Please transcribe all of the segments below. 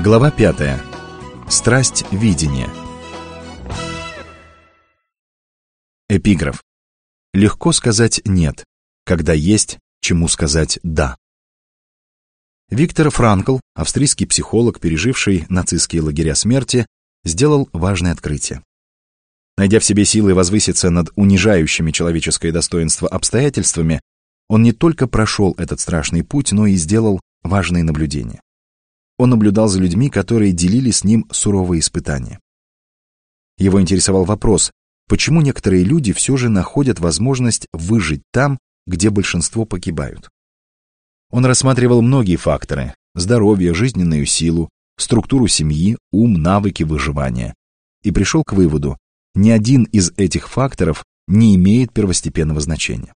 Глава 5. Страсть видения. Эпиграф. Легко сказать «нет», когда есть чему сказать «да». Виктор Франкл, австрийский психолог, переживший нацистские лагеря смерти, сделал важное открытие. Найдя в себе силы возвыситься над унижающими человеческое достоинство обстоятельствами, он не только прошел этот страшный путь, но и сделал важные наблюдения. Он наблюдал за людьми, которые делили с ним суровые испытания. Его интересовал вопрос, почему некоторые люди все же находят возможность выжить там, где большинство погибают. Он рассматривал многие факторы – здоровье, жизненную силу, структуру семьи, ум, навыки выживания. И пришел к выводу, ни один из этих факторов не имеет первостепенного значения.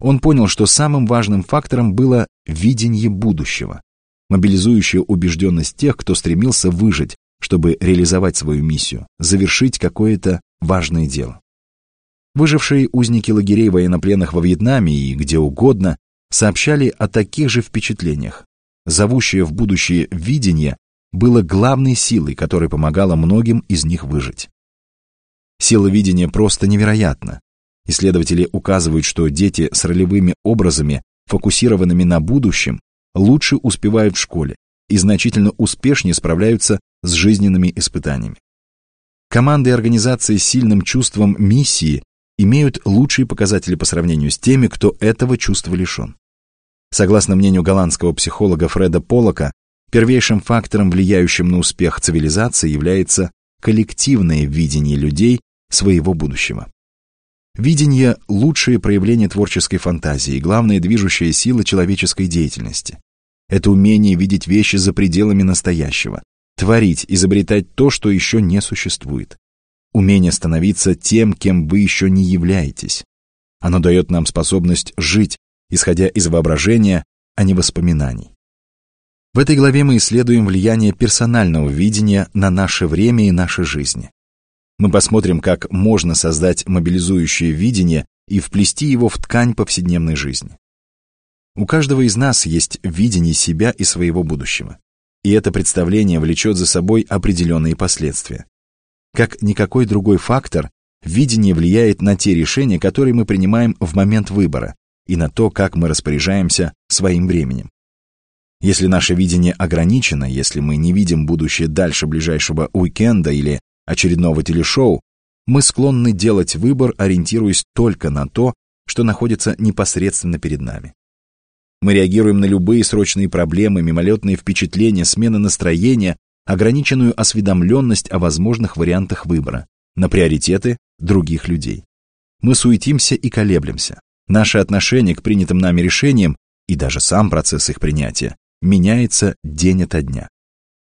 Он понял, что самым важным фактором было видение будущего, мобилизующая убежденность тех, кто стремился выжить, чтобы реализовать свою миссию, завершить какое-то важное дело. Выжившие узники лагерей военнопленных во Вьетнаме и где угодно сообщали о таких же впечатлениях. Зовущее в будущее видение было главной силой, которая помогала многим из них выжить. Сила видения просто невероятна. Исследователи указывают, что дети с ролевыми образами, фокусированными на будущем, лучше успевают в школе и значительно успешнее справляются с жизненными испытаниями. Команды и организации с сильным чувством миссии имеют лучшие показатели по сравнению с теми, кто этого чувства лишен. Согласно мнению голландского психолога Фреда Полока, первейшим фактором, влияющим на успех цивилизации, является коллективное видение людей своего будущего. Видение – лучшее проявление творческой фантазии и главная движущая сила человеческой деятельности. Это умение видеть вещи за пределами настоящего, творить, изобретать то, что еще не существует. Умение становиться тем, кем вы еще не являетесь. Оно дает нам способность жить, исходя из воображения, а не воспоминаний. В этой главе мы исследуем влияние персонального видения на наше время и наши жизни. Мы посмотрим, как можно создать мобилизующее видение и вплести его в ткань повседневной жизни. У каждого из нас есть видение себя и своего будущего. И это представление влечет за собой определенные последствия. Как никакой другой фактор, видение влияет на те решения, которые мы принимаем в момент выбора, и на то, как мы распоряжаемся своим временем. Если наше видение ограничено, если мы не видим будущее дальше ближайшего уикенда или очередного телешоу, мы склонны делать выбор, ориентируясь только на то, что находится непосредственно перед нами. Мы реагируем на любые срочные проблемы, мимолетные впечатления, смены настроения, ограниченную осведомленность о возможных вариантах выбора, на приоритеты других людей. Мы суетимся и колеблемся. Наше отношение к принятым нами решениям и даже сам процесс их принятия меняется день ото дня.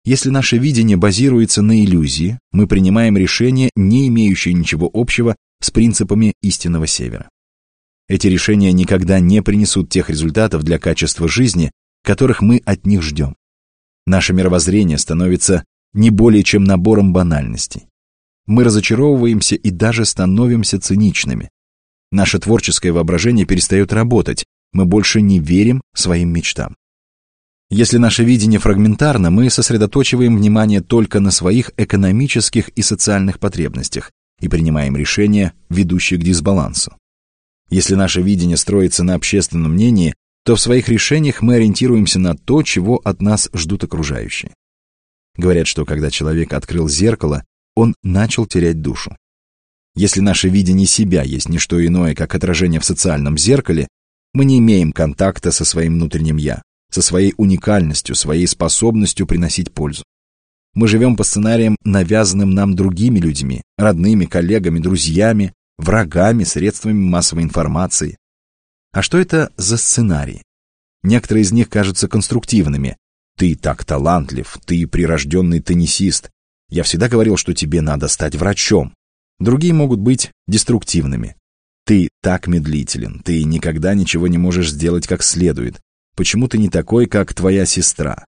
Если наше видение базируется на иллюзии, мы принимаем решения, не имеющие ничего общего с принципами истинного севера. Эти решения никогда не принесут тех результатов для качества жизни, которых мы от них ждем. Наше мировоззрение становится не более чем набором банальностей. Мы разочаровываемся и даже становимся циничными. Наше творческое воображение перестает работать, мы больше не верим своим мечтам. Если наше видение фрагментарно, мы сосредоточиваем внимание только на своих экономических и социальных потребностях и принимаем решения, ведущие к дисбалансу. Если наше видение строится на общественном мнении, то в своих решениях мы ориентируемся на то, чего от нас ждут окружающие. Говорят, что когда человек открыл зеркало, он начал терять душу. Если наше видение себя есть не что иное, как отражение в социальном зеркале, мы не имеем контакта со своим внутренним «я», со своей уникальностью, своей способностью приносить пользу. Мы живем по сценариям, навязанным нам другими людьми, родными, коллегами, друзьями, врагами, средствами массовой информации. А что это за сценарии? Некоторые из них кажутся конструктивными. Ты так талантлив, ты прирожденный теннисист. Я всегда говорил, что тебе надо стать врачом. Другие могут быть деструктивными. Ты так медлителен, ты никогда ничего не можешь сделать как следует. Почему ты не такой, как твоя сестра?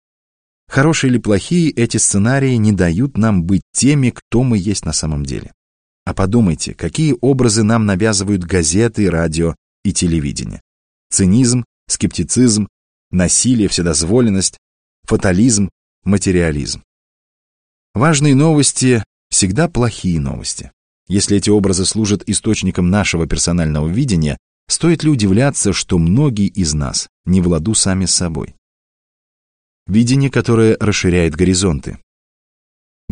Хорошие или плохие, эти сценарии не дают нам быть теми, кто мы есть на самом деле. А подумайте, какие образы нам навязывают газеты, радио и телевидение. Цинизм, скептицизм, насилие, вседозволенность, фатализм, материализм. Важные новости всегда плохие новости. Если эти образы служат источником нашего персонального видения, стоит ли удивляться, что многие из нас не в ладу сами с собой? Видение, которое расширяет горизонты.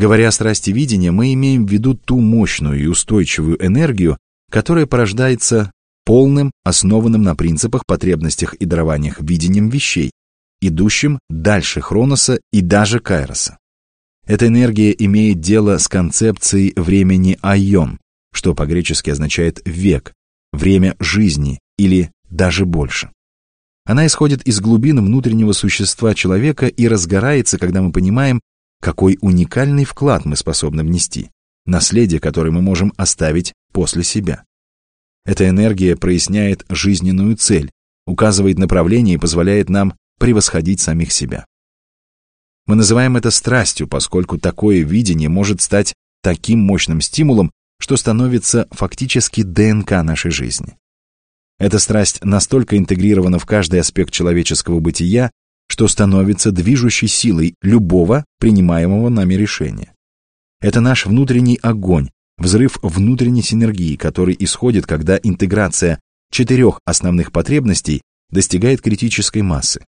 Говоря о страсти видения, мы имеем в виду ту мощную и устойчивую энергию, которая порождается полным, основанным на принципах, потребностях и дарованиях видением вещей, идущим дальше Хроноса и даже Кайроса. Эта энергия имеет дело с концепцией времени айон, что по-гречески означает «век», «время жизни» или даже больше. Она исходит из глубин внутреннего существа человека и разгорается, когда мы понимаем, какой уникальный вклад мы способны внести, наследие, которое мы можем оставить после себя. Эта энергия проясняет жизненную цель, указывает направление и позволяет нам превосходить самих себя. Мы называем это страстью, поскольку такое видение может стать таким мощным стимулом, что становится фактически ДНК нашей жизни. Эта страсть настолько интегрирована в каждый аспект человеческого бытия, что становится движущей силой любого принимаемого нами решения. Это наш внутренний огонь, взрыв внутренней синергии, который исходит, когда интеграция четырех основных потребностей достигает критической массы.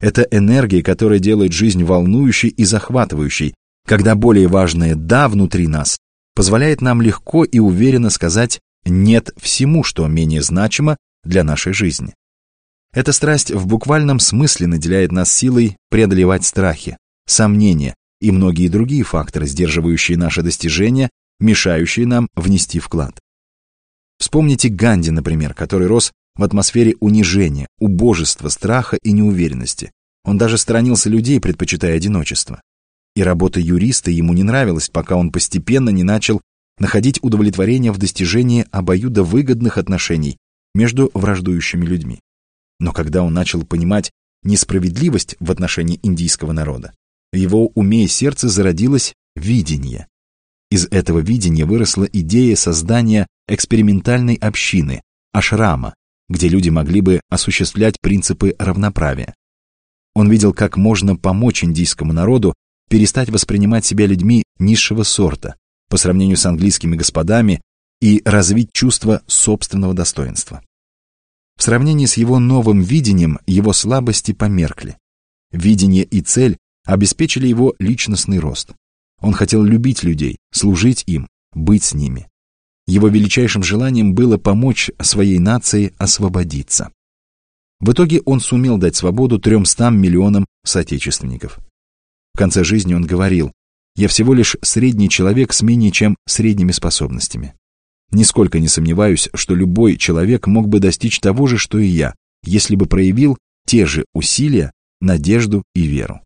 Это энергия, которая делает жизнь волнующей и захватывающей, когда более важное «да» внутри нас позволяет нам легко и уверенно сказать «нет» всему, что менее значимо для нашей жизни. Эта страсть в буквальном смысле наделяет нас силой преодолевать страхи, сомнения и многие другие факторы, сдерживающие наши достижения, мешающие нам внести вклад. Вспомните Ганди, например, который рос в атмосфере унижения, убожества, страха и неуверенности. Он даже сторонился людей, предпочитая одиночество. И работа юриста ему не нравилась, пока он постепенно не начал находить удовлетворение в достижении обоюдовыгодных отношений между враждующими людьми. Но когда он начал понимать несправедливость в отношении индийского народа, в его уме и сердце зародилось видение. Из этого видения выросла идея создания экспериментальной общины, ашрама, где люди могли бы осуществлять принципы равноправия. Он видел, как можно помочь индийскому народу перестать воспринимать себя людьми низшего сорта по сравнению с английскими господами и развить чувство собственного достоинства. В сравнении с его новым видением его слабости померкли. Видение и цель обеспечили его личностный рост. Он хотел любить людей, служить им, быть с ними. Его величайшим желанием было помочь своей нации освободиться. В итоге он сумел дать свободу 300 миллионам соотечественников. В конце жизни он говорил, «Я всего лишь средний человек с менее чем средними способностями. Нисколько не сомневаюсь, что любой человек мог бы достичь того же, что и я, если бы проявил те же усилия, надежду и веру.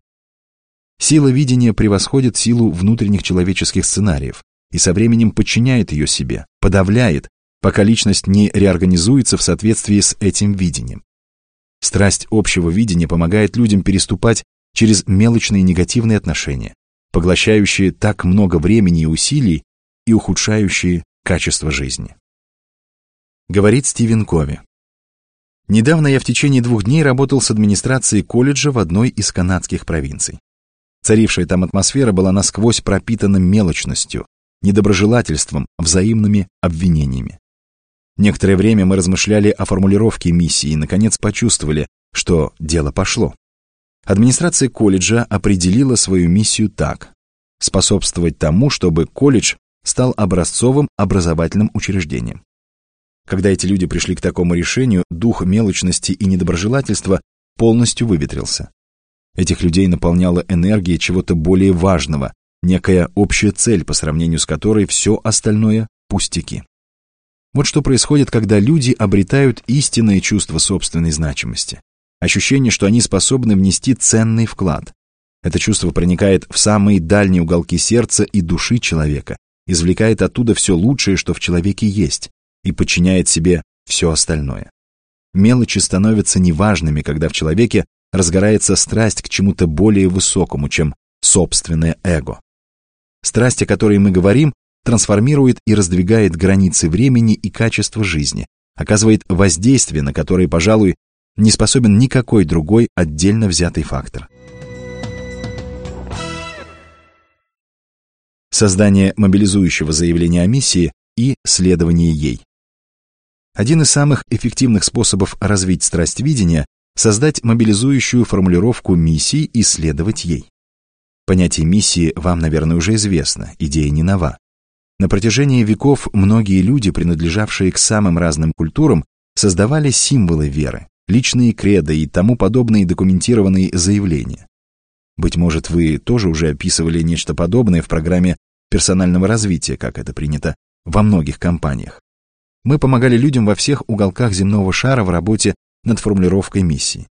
Сила видения превосходит силу внутренних человеческих сценариев и со временем подчиняет ее себе, подавляет, пока личность не реорганизуется в соответствии с этим видением. Страсть общего видения помогает людям переступать через мелочные негативные отношения, поглощающие так много времени и усилий и ухудшающие качество жизни. Говорит Стивен Кови. Недавно я в течение двух дней работал с администрацией колледжа в одной из канадских провинций. Царившая там атмосфера была насквозь пропитана мелочностью, недоброжелательством, взаимными обвинениями. Некоторое время мы размышляли о формулировке миссии и, наконец, почувствовали, что дело пошло. Администрация колледжа определила свою миссию так – способствовать тому, чтобы колледж стал образцовым образовательным учреждением. Когда эти люди пришли к такому решению, дух мелочности и недоброжелательства полностью выветрился. Этих людей наполняла энергия чего-то более важного, некая общая цель, по сравнению с которой все остальное – пустяки. Вот что происходит, когда люди обретают истинное чувство собственной значимости. Ощущение, что они способны внести ценный вклад. Это чувство проникает в самые дальние уголки сердца и души человека, извлекает оттуда все лучшее, что в человеке есть, и подчиняет себе все остальное. Мелочи становятся неважными, когда в человеке разгорается страсть к чему-то более высокому, чем собственное эго. Страсть, о которой мы говорим, трансформирует и раздвигает границы времени и качества жизни, оказывает воздействие, на которое, пожалуй, не способен никакой другой отдельно взятый фактор. Создание мобилизующего заявления о миссии и следование ей. Один из самых эффективных способов развить страсть видения – создать мобилизующую формулировку миссии и следовать ей. Понятие миссии вам, наверное, уже известно, идея не нова. На протяжении веков многие люди, принадлежавшие к самым разным культурам, создавали символы веры, личные кредо и тому подобные документированные заявления. Быть может, вы тоже уже описывали нечто подобное в программе персонального развития, как это принято во многих компаниях. Мы помогали людям во всех уголках земного шара в работе над формулировкой миссии.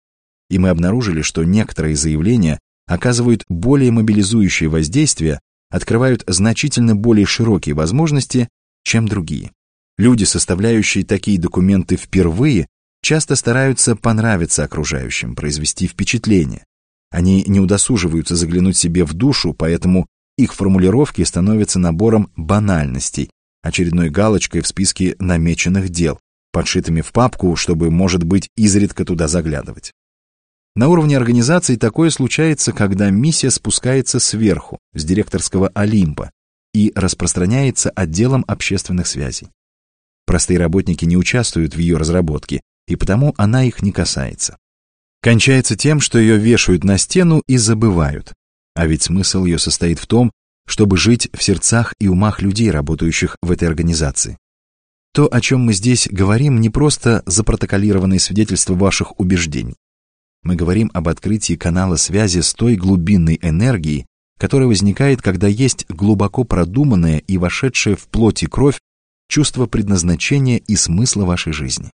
И мы обнаружили, что некоторые заявления оказывают более мобилизующее воздействие, открывают значительно более широкие возможности, чем другие. Люди, составляющие такие документы впервые, часто стараются понравиться окружающим, произвести впечатление. Они не удосуживаются заглянуть себе в душу, поэтому их формулировки становятся набором банальностей, очередной галочкой в списке намеченных дел, подшитыми в папку, чтобы, может быть, изредка туда заглядывать. На уровне организации такое случается, когда миссия спускается сверху, с директорского Олимпа, и распространяется отделом общественных связей. Простые работники не участвуют в ее разработке, и потому она их не касается. Кончается тем, что ее вешают на стену и забывают. А ведь смысл ее состоит в том, чтобы жить в сердцах и умах людей, работающих в этой организации. То, о чем мы здесь говорим, не просто запротоколированные свидетельства ваших убеждений. Мы говорим об открытии канала связи с той глубинной энергией, которая возникает, когда есть глубоко продуманное и вошедшее в плоть и кровь чувство предназначения и смысла вашей жизни.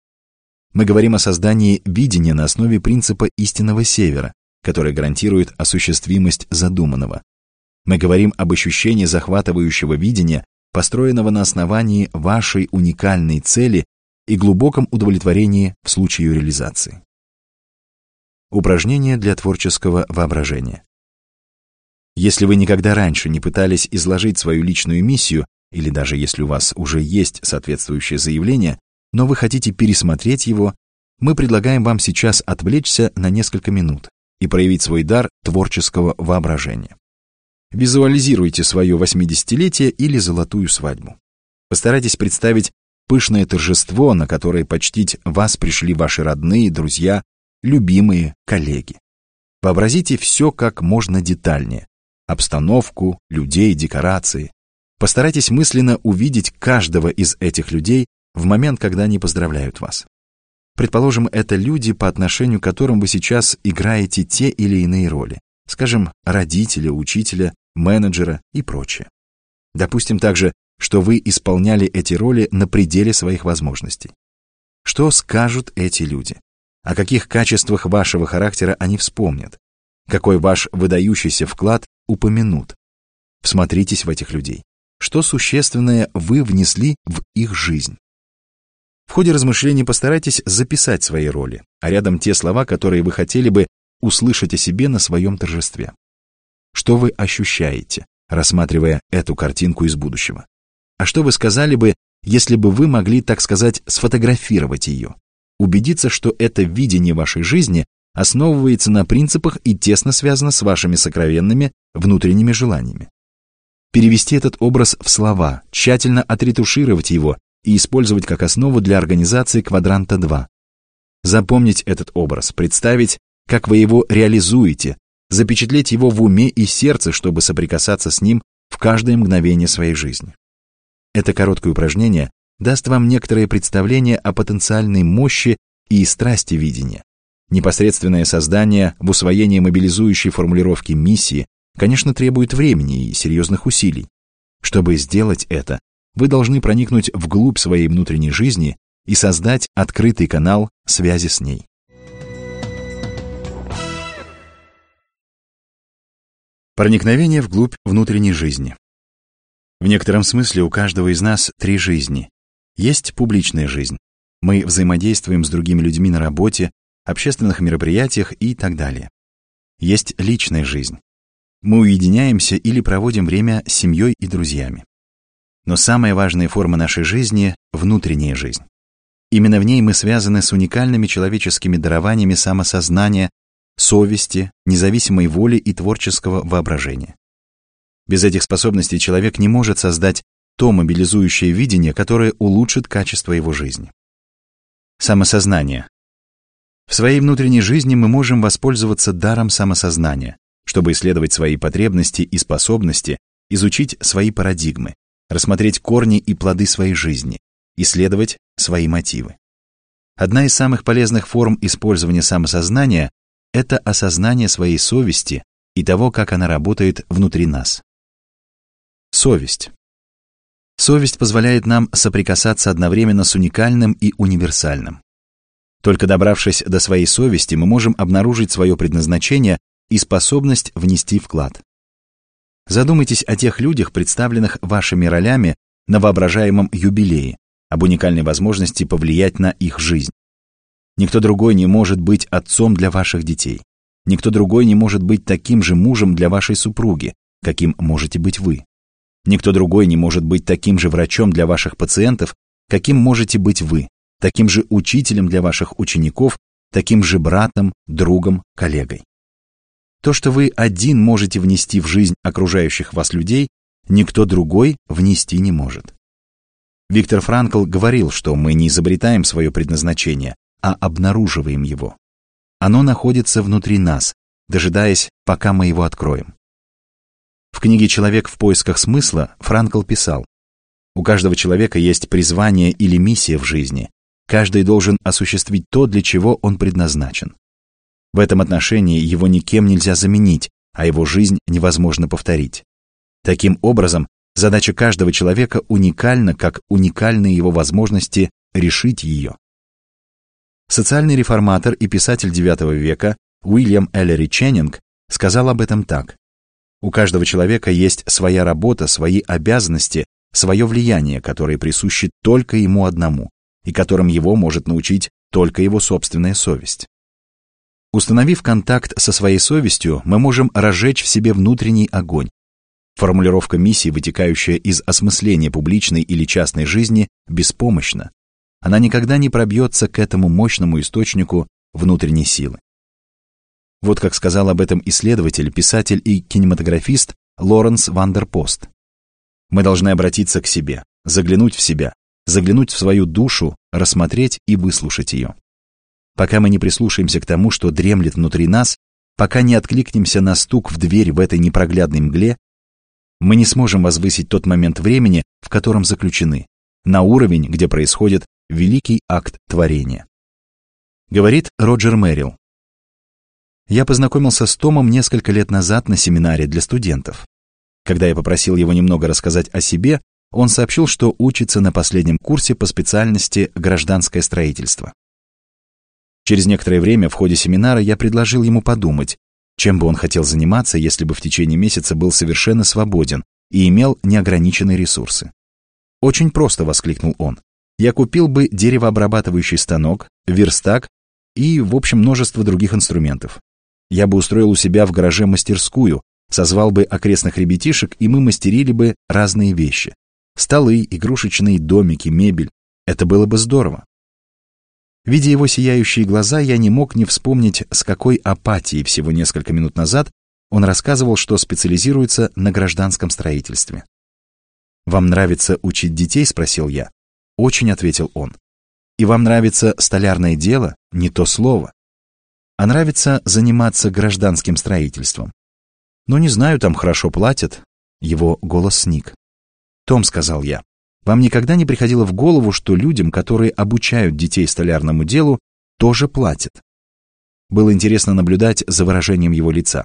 Мы говорим о создании видения на основе принципа истинного севера, который гарантирует осуществимость задуманного. Мы говорим об ощущении захватывающего видения, построенного на основании вашей уникальной цели и глубоком удовлетворении в случае ее реализации. Упражнение для творческого воображения. Если вы никогда раньше не пытались изложить свою личную миссию, или даже если у вас уже есть соответствующее заявление, но вы хотите пересмотреть его, мы предлагаем вам сейчас отвлечься на несколько минут и проявить свой дар творческого воображения. Визуализируйте свое 80-летие или золотую свадьбу. Постарайтесь представить пышное торжество, на которое почтить вас пришли ваши родные, друзья, любимые, коллеги. Вообразите все как можно детальнее. Обстановку, людей, декорации. Постарайтесь мысленно увидеть каждого из этих людей в момент, когда они поздравляют вас. Предположим, это люди, по отношению к которым вы сейчас играете те или иные роли. Скажем, родителя, учителя, менеджера и прочее. Допустим также, что вы исполняли эти роли на пределе своих возможностей. Что скажут эти люди? О каких качествах вашего характера они вспомнят? Какой ваш выдающийся вклад упомянут? Всмотритесь в этих людей. Что существенное вы внесли в их жизнь? В ходе размышлений постарайтесь записать свои роли, а рядом те слова, которые вы хотели бы услышать о себе на своем торжестве. Что вы ощущаете, рассматривая эту картинку из будущего? А что вы сказали бы, если бы вы могли, так сказать, сфотографировать ее? Убедиться, что это видение вашей жизни основывается на принципах и тесно связано с вашими сокровенными внутренними желаниями. Перевести этот образ в слова, тщательно отретушировать его и использовать как основу для организации квадранта 2. Запомнить этот образ, представить, как вы его реализуете, запечатлеть его в уме и сердце, чтобы соприкасаться с ним в каждое мгновение своей жизни. Это короткое упражнение даст вам некоторое представление о потенциальной мощи и страсти видения. Непосредственное создание в усвоении мобилизующей формулировки миссии, конечно, требует времени и серьезных усилий. Чтобы сделать это, вы должны проникнуть вглубь своей внутренней жизни и создать открытый канал связи с ней. Проникновение вглубь внутренней жизни. В некотором смысле у каждого из нас три жизни. Есть публичная жизнь. Мы взаимодействуем с другими людьми на работе, общественных мероприятиях и так далее. Есть личная жизнь. Мы уединяемся или проводим время с семьей и друзьями. Но самая важная форма нашей жизни — внутренняя жизнь. Именно в ней мы связаны с уникальными человеческими дарованиями самосознания, совести, независимой воли и творческого воображения. Без этих способностей человек не может создать то мобилизующее видение, которое улучшит качество его жизни. Самосознание. В своей внутренней жизни мы можем воспользоваться даром самосознания, чтобы исследовать свои потребности и способности, изучить свои парадигмы, рассмотреть корни и плоды своей жизни, исследовать свои мотивы. Одна из самых полезных форм использования самосознания – это осознание своей совести и того, как она работает внутри нас. Совесть. Совесть позволяет нам соприкасаться одновременно с уникальным и универсальным. Только добравшись до своей совести, мы можем обнаружить свое предназначение и способность внести вклад. Задумайтесь о тех людях, представленных вашими ролями на воображаемом юбилее, об уникальной возможности повлиять на их жизнь. Никто другой не может быть отцом для ваших детей. Никто другой не может быть таким же мужем для вашей супруги, каким можете быть вы. Никто другой не может быть таким же врачом для ваших пациентов, каким можете быть вы, таким же учителем для ваших учеников, таким же братом, другом, коллегой. То, что вы один можете внести в жизнь окружающих вас людей, никто другой внести не может. Виктор Франкл говорил, что мы не изобретаем свое предназначение, а обнаруживаем его. Оно находится внутри нас, дожидаясь, пока мы его откроем. В книге «Человек в поисках смысла» Франкл писал, «У каждого человека есть призвание или миссия в жизни. Каждый должен осуществить то, для чего он предназначен. В этом отношении его никем нельзя заменить, а его жизнь невозможно повторить. Таким образом, задача каждого человека уникальна, как уникальны его возможности решить ее. Социальный реформатор и писатель IX века Уильям Эллери Ченнинг сказал об этом так. У каждого человека есть своя работа, свои обязанности, свое влияние, которое присуще только ему одному, и которым его может научить только его собственная совесть. Установив контакт со своей совестью, мы можем разжечь в себе внутренний огонь. Формулировка миссии, вытекающая из осмысления публичной или частной жизни, беспомощна. Она никогда не пробьется к этому мощному источнику внутренней силы. Вот как сказал об этом исследователь, писатель и кинематографист Лоренс Вандерпост. Мы должны обратиться к себе, заглянуть в себя, заглянуть в свою душу, рассмотреть и выслушать ее пока мы не прислушаемся к тому, что дремлет внутри нас, пока не откликнемся на стук в дверь в этой непроглядной мгле, мы не сможем возвысить тот момент времени, в котором заключены, на уровень, где происходит великий акт творения. Говорит Роджер Мэрил. Я познакомился с Томом несколько лет назад на семинаре для студентов. Когда я попросил его немного рассказать о себе, он сообщил, что учится на последнем курсе по специальности гражданское строительство. Через некоторое время в ходе семинара я предложил ему подумать, чем бы он хотел заниматься, если бы в течение месяца был совершенно свободен и имел неограниченные ресурсы. «Очень просто», — воскликнул он. «Я купил бы деревообрабатывающий станок, верстак и, в общем, множество других инструментов. Я бы устроил у себя в гараже мастерскую, созвал бы окрестных ребятишек, и мы мастерили бы разные вещи. Столы, игрушечные домики, мебель. Это было бы здорово. Видя его сияющие глаза, я не мог не вспомнить, с какой апатией всего несколько минут назад он рассказывал, что специализируется на гражданском строительстве. «Вам нравится учить детей?» — спросил я. «Очень», — ответил он. «И вам нравится столярное дело? Не то слово. А нравится заниматься гражданским строительством?» «Ну, не знаю, там хорошо платят». Его голос сник. «Том», — сказал я, вам никогда не приходило в голову, что людям, которые обучают детей столярному делу, тоже платят? Было интересно наблюдать за выражением его лица.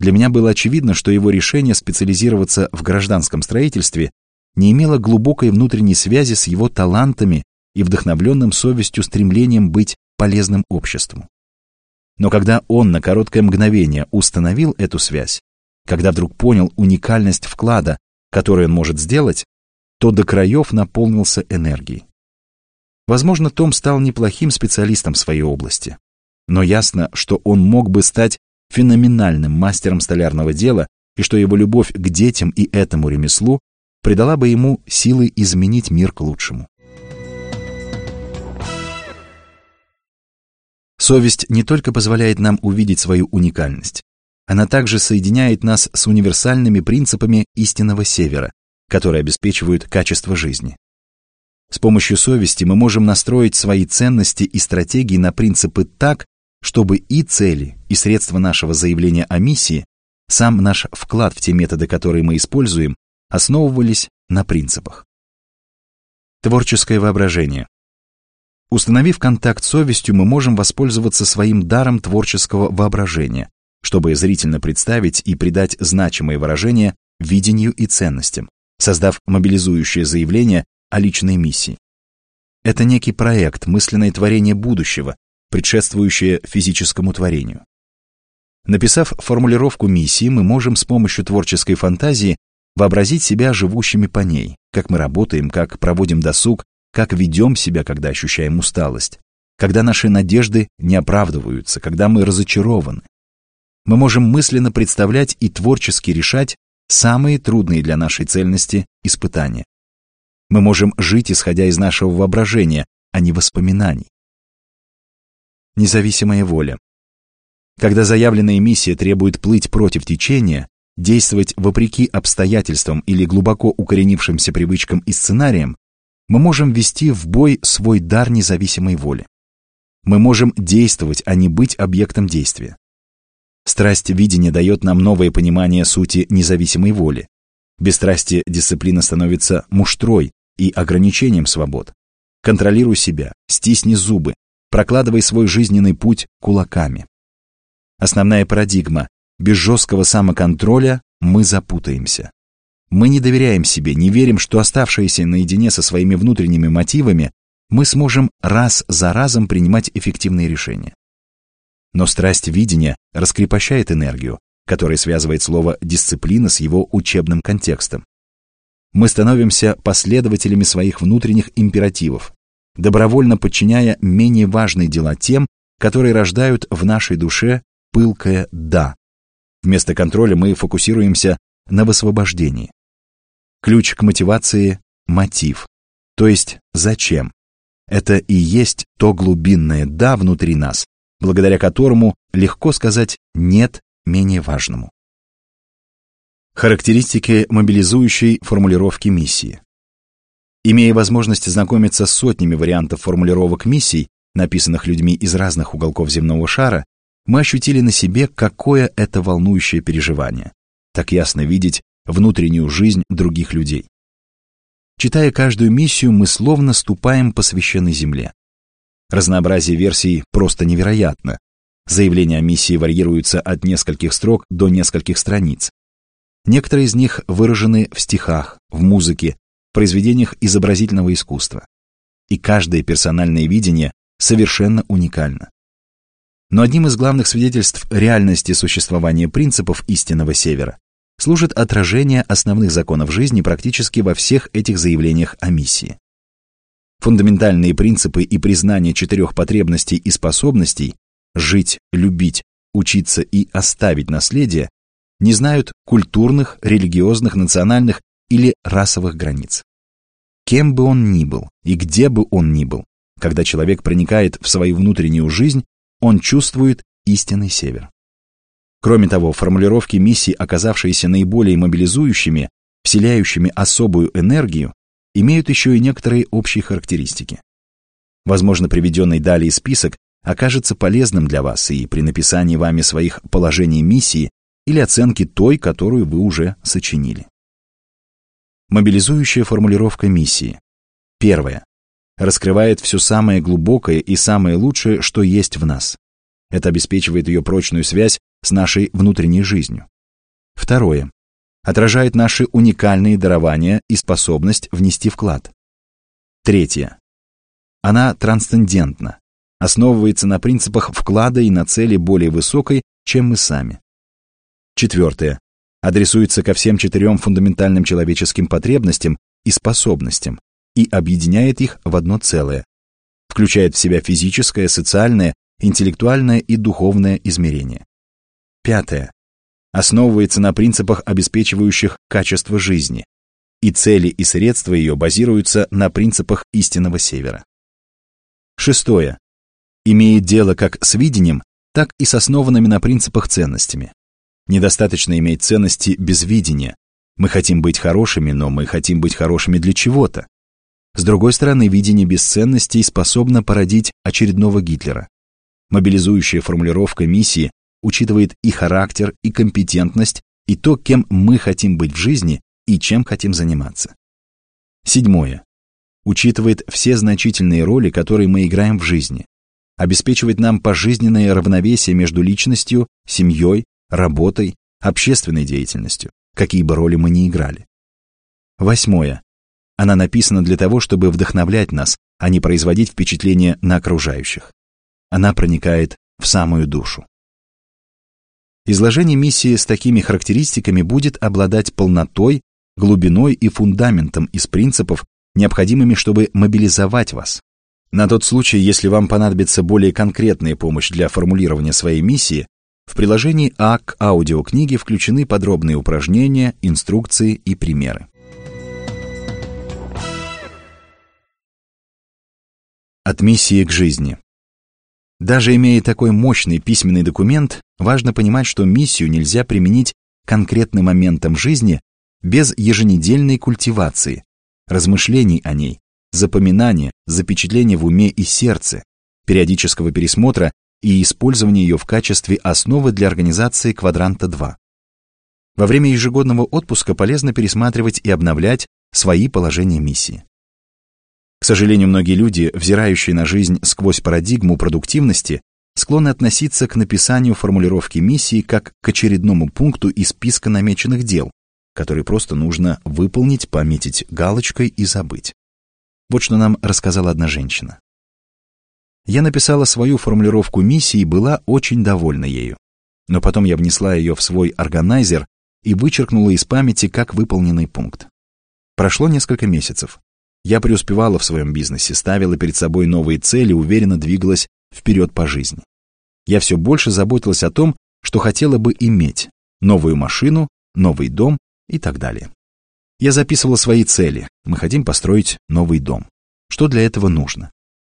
Для меня было очевидно, что его решение специализироваться в гражданском строительстве не имело глубокой внутренней связи с его талантами и вдохновленным совестью стремлением быть полезным обществу. Но когда он на короткое мгновение установил эту связь, когда вдруг понял уникальность вклада, который он может сделать, то до краев наполнился энергией. Возможно, Том стал неплохим специалистом в своей области, но ясно, что он мог бы стать феноменальным мастером столярного дела и что его любовь к детям и этому ремеслу придала бы ему силы изменить мир к лучшему. Совесть не только позволяет нам увидеть свою уникальность, Она также соединяет нас с универсальными принципами истинного севера, которые обеспечивают качество жизни. С помощью совести мы можем настроить свои ценности и стратегии на принципы так, чтобы и цели, и средства нашего заявления о миссии, сам наш вклад в те методы, которые мы используем, основывались на принципах. Творческое воображение. Установив контакт с совестью, мы можем воспользоваться своим даром творческого воображения, чтобы зрительно представить и придать значимое выражение видению и ценностям, создав мобилизующее заявление о личной миссии. Это некий проект, мысленное творение будущего, предшествующее физическому творению. Написав формулировку миссии, мы можем с помощью творческой фантазии вообразить себя живущими по ней, как мы работаем, как проводим досуг, как ведем себя, когда ощущаем усталость, когда наши надежды не оправдываются, когда мы разочарованы. Мы можем мысленно представлять и творчески решать самые трудные для нашей цельности испытания. Мы можем жить, исходя из нашего воображения, а не воспоминаний. Независимая воля. Когда заявленная миссия требует плыть против течения, действовать вопреки обстоятельствам или глубоко укоренившимся привычкам и сценариям, мы можем ввести в бой свой дар независимой воли. Мы можем действовать, а не быть объектом действия. Страсть видения дает нам новое понимание сути независимой воли. Без страсти дисциплина становится муштрой и ограничением свобод. Контролируй себя, стисни зубы, прокладывай свой жизненный путь кулаками. Основная парадигма – без жесткого самоконтроля мы запутаемся. Мы не доверяем себе, не верим, что оставшиеся наедине со своими внутренними мотивами мы сможем раз за разом принимать эффективные решения. Но страсть видения раскрепощает энергию, которая связывает слово «дисциплина» с его учебным контекстом. Мы становимся последователями своих внутренних императивов, добровольно подчиняя менее важные дела тем, которые рождают в нашей душе пылкое «да». Вместо контроля мы фокусируемся на высвобождении. Ключ к мотивации – мотив, то есть зачем. Это и есть то глубинное «да» внутри нас, благодаря которому легко сказать «нет» менее важному. Характеристики мобилизующей формулировки миссии. Имея возможность знакомиться с сотнями вариантов формулировок миссий, написанных людьми из разных уголков земного шара, мы ощутили на себе, какое это волнующее переживание. Так ясно видеть внутреннюю жизнь других людей. Читая каждую миссию, мы словно ступаем по священной земле. Разнообразие версий просто невероятно. Заявления о миссии варьируются от нескольких строк до нескольких страниц. Некоторые из них выражены в стихах, в музыке, в произведениях изобразительного искусства. И каждое персональное видение совершенно уникально. Но одним из главных свидетельств реальности существования принципов истинного Севера служит отражение основных законов жизни практически во всех этих заявлениях о миссии. Фундаментальные принципы и признание четырех потребностей и способностей жить, любить, учиться и оставить наследие не знают культурных, религиозных, национальных или расовых границ. Кем бы он ни был и где бы он ни был, когда человек проникает в свою внутреннюю жизнь, он чувствует истинный север. Кроме того, формулировки миссий, оказавшиеся наиболее мобилизующими, вселяющими особую энергию, имеют еще и некоторые общие характеристики. Возможно, приведенный далее список окажется полезным для вас и при написании вами своих положений миссии или оценки той, которую вы уже сочинили. Мобилизующая формулировка миссии. Первое. Раскрывает все самое глубокое и самое лучшее, что есть в нас. Это обеспечивает ее прочную связь с нашей внутренней жизнью. Второе. Отражает наши уникальные дарования и способность внести вклад. Третье. Она трансцендентна, основывается на принципах вклада и на цели более высокой, чем мы сами. Четвертое. Адресуется ко всем четырем фундаментальным человеческим потребностям и способностям и объединяет их в одно целое. Включает в себя физическое, социальное, интеллектуальное и духовное измерение. Пятое. Основывается на принципах, обеспечивающих качество жизни, и цели и средства ее базируются на принципах истинного севера. Шестое. Имеет дело как с видением, так и с основанными на принципах ценностями. Недостаточно иметь ценности без видения. Мы хотим быть хорошими, но мы хотим быть хорошими для чего-то. С другой стороны, видение без ценностей способно породить очередного Гитлера. Мобилизующая формулировка миссии учитывает и характер, и компетентность, и то, кем мы хотим быть в жизни и чем хотим заниматься. Седьмое. Учитывает все значительные роли, которые мы играем в жизни. Обеспечивает нам пожизненное равновесие между личностью, семьей, работой, общественной деятельностью, какие бы роли мы ни играли. Восьмое. Она написана для того, чтобы вдохновлять нас, а не производить впечатление на окружающих. Она проникает в самую душу. Изложение миссии с такими характеристиками будет обладать полнотой, глубиной и фундаментом из принципов, необходимыми, чтобы мобилизовать вас. На тот случай, если вам понадобится более конкретная помощь для формулирования своей миссии, в приложении А к аудиокниге включены подробные упражнения, инструкции и примеры. От миссии к жизни. Даже имея такой мощный письменный документ, важно понимать, что миссию нельзя применить конкретным моментам жизни без еженедельной культивации, размышлений о ней, запоминания, запечатления в уме и сердце, периодического пересмотра и использования ее в качестве основы для организации квадранта 2. Во время ежегодного отпуска полезно пересматривать и обновлять свои положения миссии. К сожалению, многие люди, взирающие на жизнь сквозь парадигму продуктивности, склонны относиться к написанию формулировки миссии как к очередному пункту из списка намеченных дел, который просто нужно выполнить, пометить галочкой и забыть. Вот что нам рассказала одна женщина. Я написала свою формулировку миссии и была очень довольна ею. Но потом я внесла ее в свой органайзер и вычеркнула из памяти как выполненный пункт. Прошло несколько месяцев. Я преуспевала в своем бизнесе, ставила перед собой новые цели, уверенно двигалась вперед по жизни. Я все больше заботилась о том, что хотела бы иметь новую машину, новый дом и так далее. Я записывала свои цели. Мы хотим построить новый дом. Что для этого нужно?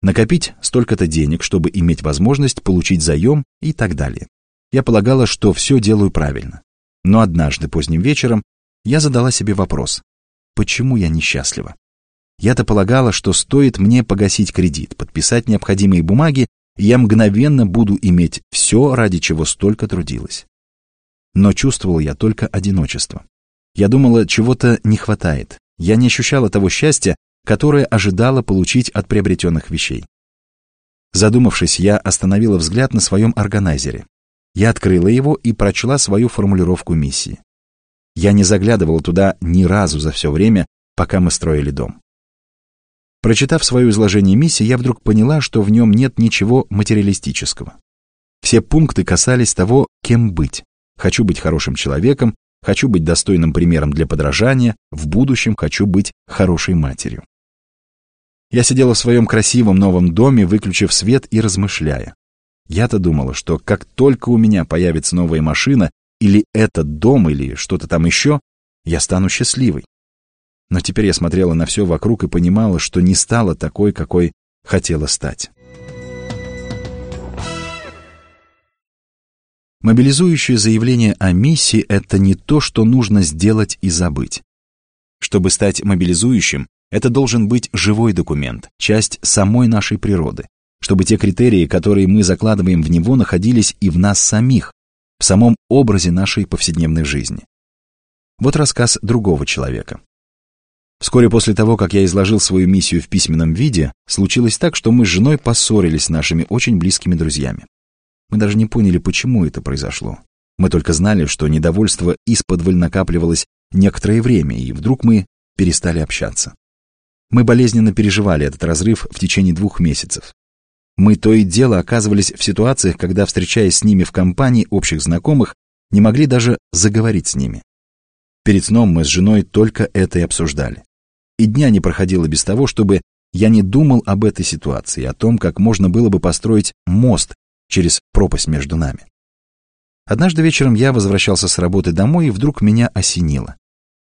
Накопить столько-то денег, чтобы иметь возможность получить заем и так далее. Я полагала, что все делаю правильно. Но однажды поздним вечером я задала себе вопрос. Почему я несчастлива? Я-то полагала, что стоит мне погасить кредит, подписать необходимые бумаги, и я мгновенно буду иметь все, ради чего столько трудилась. Но чувствовал я только одиночество. Я думала, чего-то не хватает. Я не ощущала того счастья, которое ожидала получить от приобретенных вещей. Задумавшись, я остановила взгляд на своем органайзере. Я открыла его и прочла свою формулировку миссии. Я не заглядывала туда ни разу за все время, пока мы строили дом. Прочитав свое изложение миссии, я вдруг поняла, что в нем нет ничего материалистического. Все пункты касались того, кем быть. Хочу быть хорошим человеком, хочу быть достойным примером для подражания, в будущем хочу быть хорошей матерью. Я сидела в своем красивом новом доме, выключив свет и размышляя. Я-то думала, что как только у меня появится новая машина, или этот дом, или что-то там еще, я стану счастливой. Но теперь я смотрела на все вокруг и понимала, что не стала такой, какой хотела стать. Мобилизующее заявление о миссии – это не то, что нужно сделать и забыть. Чтобы стать мобилизующим, это должен быть живой документ, часть самой нашей природы, чтобы те критерии, которые мы закладываем в него, находились и в нас самих, в самом образе нашей повседневной жизни. Вот рассказ другого человека. Вскоре после того, как я изложил свою миссию в письменном виде, случилось так, что мы с женой поссорились с нашими очень близкими друзьями. Мы даже не поняли, почему это произошло. Мы только знали, что недовольство исподволь накапливалось некоторое время, и вдруг мы перестали общаться. Мы болезненно переживали этот разрыв в течение двух месяцев. Мы то и дело оказывались в ситуациях, когда, встречаясь с ними в компании общих знакомых, не могли даже заговорить с ними. Перед сном мы с женой только это и обсуждали. И дня не проходило без того, чтобы я не думал об этой ситуации, о том, как можно было бы построить мост через пропасть между нами. Однажды вечером я возвращался с работы домой, и вдруг меня осенило.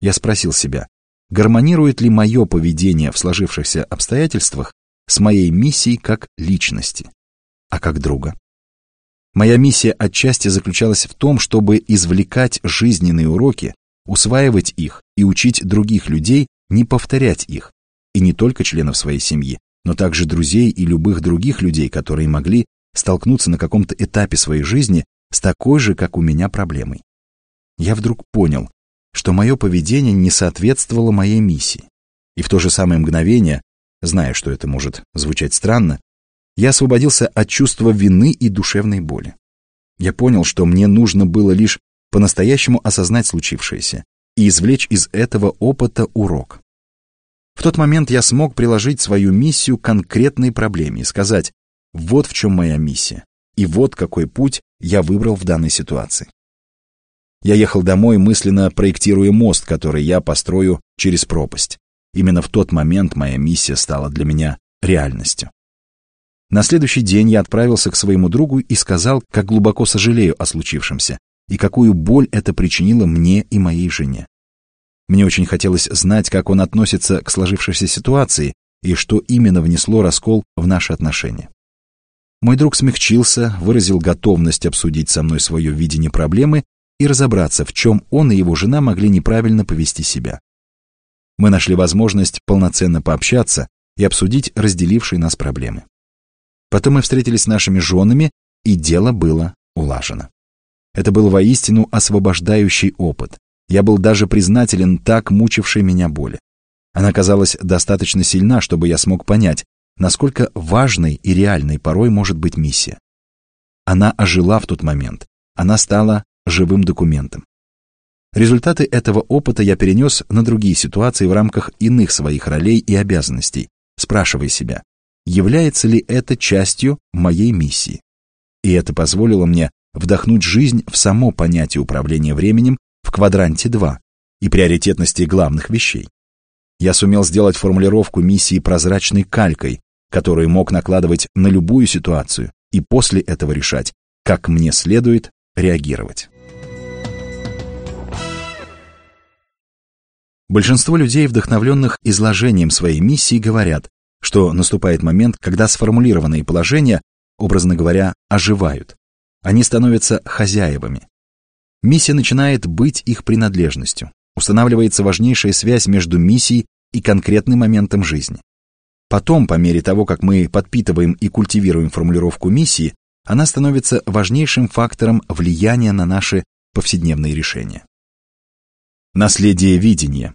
Я спросил себя, гармонирует ли мое поведение в сложившихся обстоятельствах с моей миссией как личности, а как друга. Моя миссия отчасти заключалась в том, чтобы извлекать жизненные уроки, усваивать их и учить других людей не повторять их, и не только членов своей семьи, но также друзей и любых других людей, которые могли столкнуться на каком-то этапе своей жизни с такой же, как у меня, проблемой. Я вдруг понял, что мое поведение не соответствовало моей миссии. И в то же самое мгновение, зная, что это может звучать странно, я освободился от чувства вины и душевной боли. Я понял, что мне нужно было лишь по-настоящему осознать случившееся и извлечь из этого опыта урок. В тот момент я смог приложить свою миссию к конкретной проблеме и сказать, вот в чем моя миссия, и вот какой путь я выбрал в данной ситуации. Я ехал домой, мысленно проектируя мост, который я построю через пропасть. Именно в тот момент моя миссия стала для меня реальностью. На следующий день я отправился к своему другу и сказал, как глубоко сожалею о случившемся и какую боль это причинило мне и моей жене. Мне очень хотелось знать, как он относится к сложившейся ситуации и что именно внесло раскол в наши отношения. Мой друг смягчился, выразил готовность обсудить со мной свое видение проблемы и разобраться, в чем он и его жена могли неправильно повести себя. Мы нашли возможность полноценно пообщаться и обсудить разделившие нас проблемы. Потом мы встретились с нашими женами, и дело было улажено. Это был воистину освобождающий опыт. Я был даже признателен так мучившей меня боли. Она казалась достаточно сильна, чтобы я смог понять, насколько важной и реальной порой может быть миссия. Она ожила в тот момент. Она стала живым документом. Результаты этого опыта я перенес на другие ситуации в рамках иных своих ролей и обязанностей, спрашивая себя, является ли это частью моей миссии. И это позволило мне вдохнуть жизнь в само понятие управления временем квадранте 2 и приоритетности главных вещей. Я сумел сделать формулировку миссии прозрачной калькой, которую мог накладывать на любую ситуацию и после этого решать, как мне следует реагировать. Большинство людей, вдохновленных изложением своей миссии, говорят, что наступает момент, когда сформулированные положения, образно говоря, оживают. Они становятся хозяевами, Миссия начинает быть их принадлежностью. Устанавливается важнейшая связь между миссией и конкретным моментом жизни. Потом, по мере того, как мы подпитываем и культивируем формулировку миссии, она становится важнейшим фактором влияния на наши повседневные решения. Наследие видения.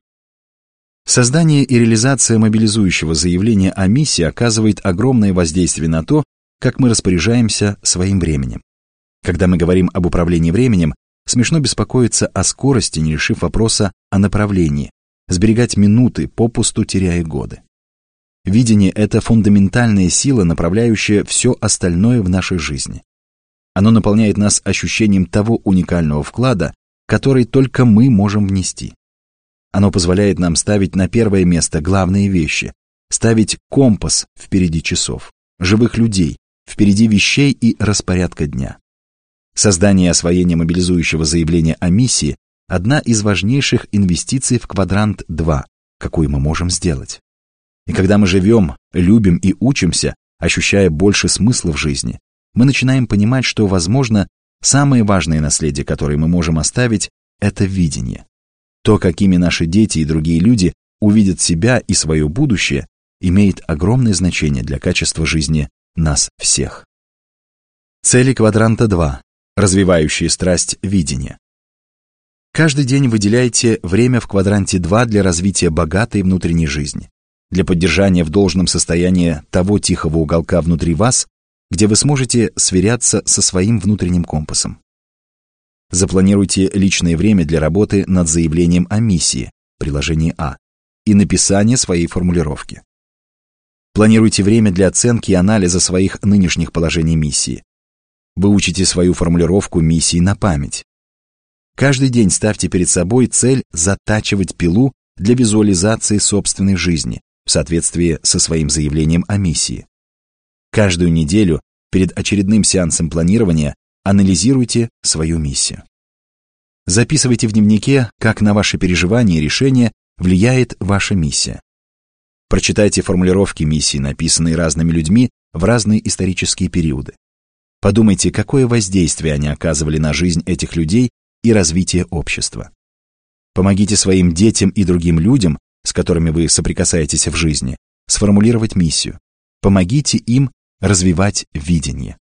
Создание и реализация мобилизующего заявления о миссии оказывает огромное воздействие на то, как мы распоряжаемся своим временем. Когда мы говорим об управлении временем, Смешно беспокоиться о скорости, не решив вопроса о направлении, сберегать минуты, попусту теряя годы. Видение — это фундаментальная сила, направляющая все остальное в нашей жизни. Оно наполняет нас ощущением того уникального вклада, который только мы можем внести. Оно позволяет нам ставить на первое место главные вещи, ставить компас впереди часов, живых людей, впереди вещей и распорядка дня. Создание и освоение мобилизующего заявления о миссии – одна из важнейших инвестиций в квадрант 2, какую мы можем сделать. И когда мы живем, любим и учимся, ощущая больше смысла в жизни, мы начинаем понимать, что, возможно, самое важное наследие, которое мы можем оставить, это видение. То, какими наши дети и другие люди увидят себя и свое будущее, имеет огромное значение для качества жизни нас всех. Цели квадранта 2 развивающие страсть видения. Каждый день выделяйте время в квадранте 2 для развития богатой внутренней жизни, для поддержания в должном состоянии того тихого уголка внутри вас, где вы сможете сверяться со своим внутренним компасом. Запланируйте личное время для работы над заявлением о миссии, приложение А, и написания своей формулировки. Планируйте время для оценки и анализа своих нынешних положений миссии, Выучите свою формулировку миссии на память. Каждый день ставьте перед собой цель затачивать пилу для визуализации собственной жизни в соответствии со своим заявлением о миссии. Каждую неделю перед очередным сеансом планирования анализируйте свою миссию. Записывайте в дневнике, как на ваши переживания и решения влияет ваша миссия. Прочитайте формулировки миссии, написанные разными людьми в разные исторические периоды. Подумайте, какое воздействие они оказывали на жизнь этих людей и развитие общества. Помогите своим детям и другим людям, с которыми вы соприкасаетесь в жизни, сформулировать миссию. Помогите им развивать видение.